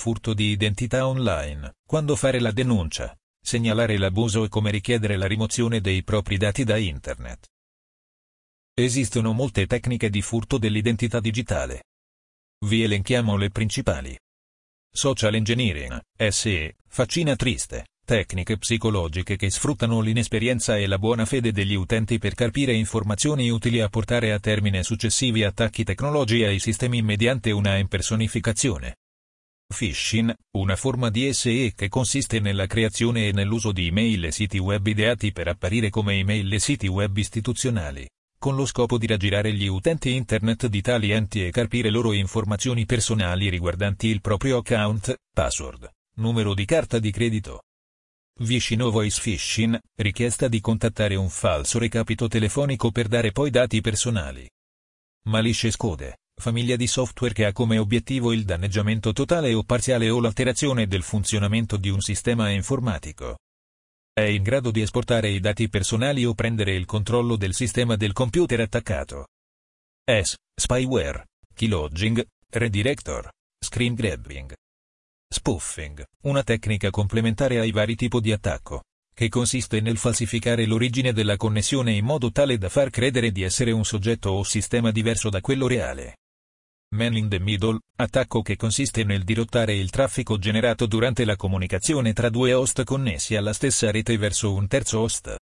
Furto di identità online, quando fare la denuncia, segnalare l'abuso e come richiedere la rimozione dei propri dati da Internet. Esistono molte tecniche di furto dell'identità digitale. Vi elenchiamo le principali. Social engineering, SE, faccina triste, tecniche psicologiche che sfruttano l'inesperienza e la buona fede degli utenti per carpire informazioni utili a portare a termine successivi attacchi tecnologici ai sistemi mediante una impersonificazione. Phishing, una forma di SE che consiste nella creazione e nell'uso di email e siti web ideati per apparire come email e siti web istituzionali, con lo scopo di raggirare gli utenti internet di tali enti e carpire loro informazioni personali riguardanti il proprio account, password, numero di carta di credito. Vicino voice phishing, richiesta di contattare un falso recapito telefonico per dare poi dati personali. Malicious Code famiglia di software che ha come obiettivo il danneggiamento totale o parziale o l'alterazione del funzionamento di un sistema informatico. È in grado di esportare i dati personali o prendere il controllo del sistema del computer attaccato. S. Spyware, keylogging, redirector, screen grabbing. Spoofing, una tecnica complementare ai vari tipi di attacco, che consiste nel falsificare l'origine della connessione in modo tale da far credere di essere un soggetto o sistema diverso da quello reale. Man in the Middle, attacco che consiste nel dirottare il traffico generato durante la comunicazione tra due host connessi alla stessa rete verso un terzo host.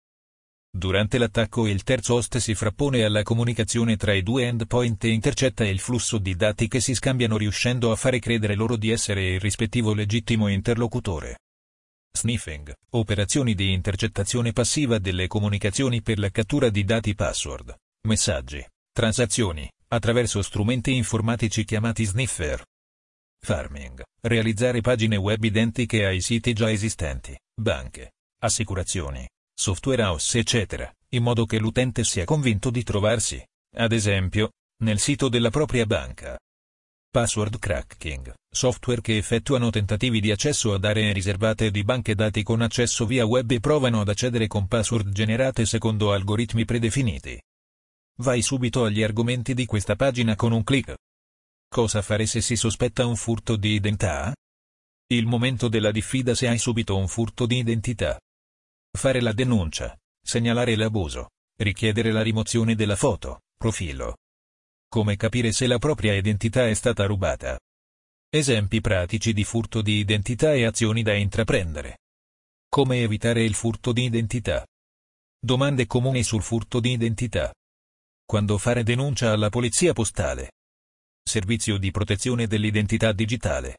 Durante l'attacco il terzo host si frappone alla comunicazione tra i due endpoint e intercetta il flusso di dati che si scambiano riuscendo a fare credere loro di essere il rispettivo legittimo interlocutore. Sniffing, operazioni di intercettazione passiva delle comunicazioni per la cattura di dati password, messaggi, transazioni, attraverso strumenti informatici chiamati sniffer. Farming. Realizzare pagine web identiche ai siti già esistenti, banche, assicurazioni, software house eccetera, in modo che l'utente sia convinto di trovarsi, ad esempio, nel sito della propria banca. Password cracking, software che effettuano tentativi di accesso ad aree riservate di banche dati con accesso via web e provano ad accedere con password generate secondo algoritmi predefiniti. Vai subito agli argomenti di questa pagina con un clic. Cosa fare se si sospetta un furto di identità? Il momento della diffida se hai subito un furto di identità. Fare la denuncia, segnalare l'abuso, richiedere la rimozione della foto, profilo. Come capire se la propria identità è stata rubata. Esempi pratici di furto di identità e azioni da intraprendere. Come evitare il furto di identità. Domande comuni sul furto di identità. Quando fare denuncia alla polizia postale. Servizio di protezione dell'identità digitale.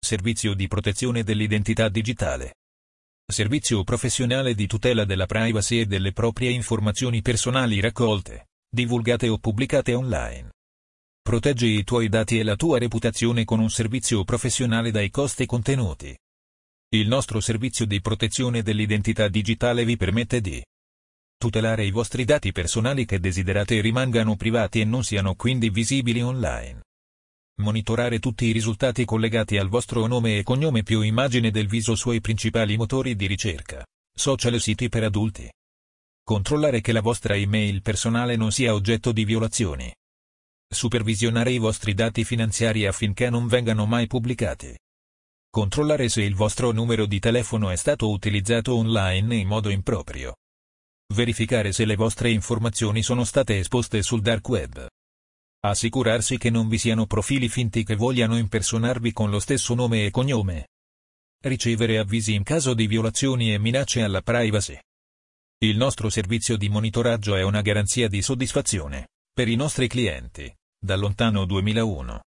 Servizio di protezione dell'identità digitale. Servizio professionale di tutela della privacy e delle proprie informazioni personali raccolte, divulgate o pubblicate online. Proteggi i tuoi dati e la tua reputazione con un servizio professionale dai costi contenuti. Il nostro servizio di protezione dell'identità digitale vi permette di tutelare i vostri dati personali che desiderate rimangano privati e non siano quindi visibili online. Monitorare tutti i risultati collegati al vostro nome e cognome più immagine del viso sui principali motori di ricerca, social e siti per adulti. Controllare che la vostra email personale non sia oggetto di violazioni. Supervisionare i vostri dati finanziari affinché non vengano mai pubblicati. Controllare se il vostro numero di telefono è stato utilizzato online in modo improprio. Verificare se le vostre informazioni sono state esposte sul dark web. Assicurarsi che non vi siano profili finti che vogliano impersonarvi con lo stesso nome e cognome. Ricevere avvisi in caso di violazioni e minacce alla privacy. Il nostro servizio di monitoraggio è una garanzia di soddisfazione per i nostri clienti. Da lontano 2001.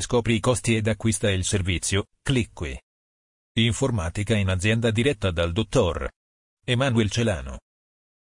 Scopri i costi ed acquista il servizio, clic qui. Informatica in azienda diretta dal dottor Emanuel Celano.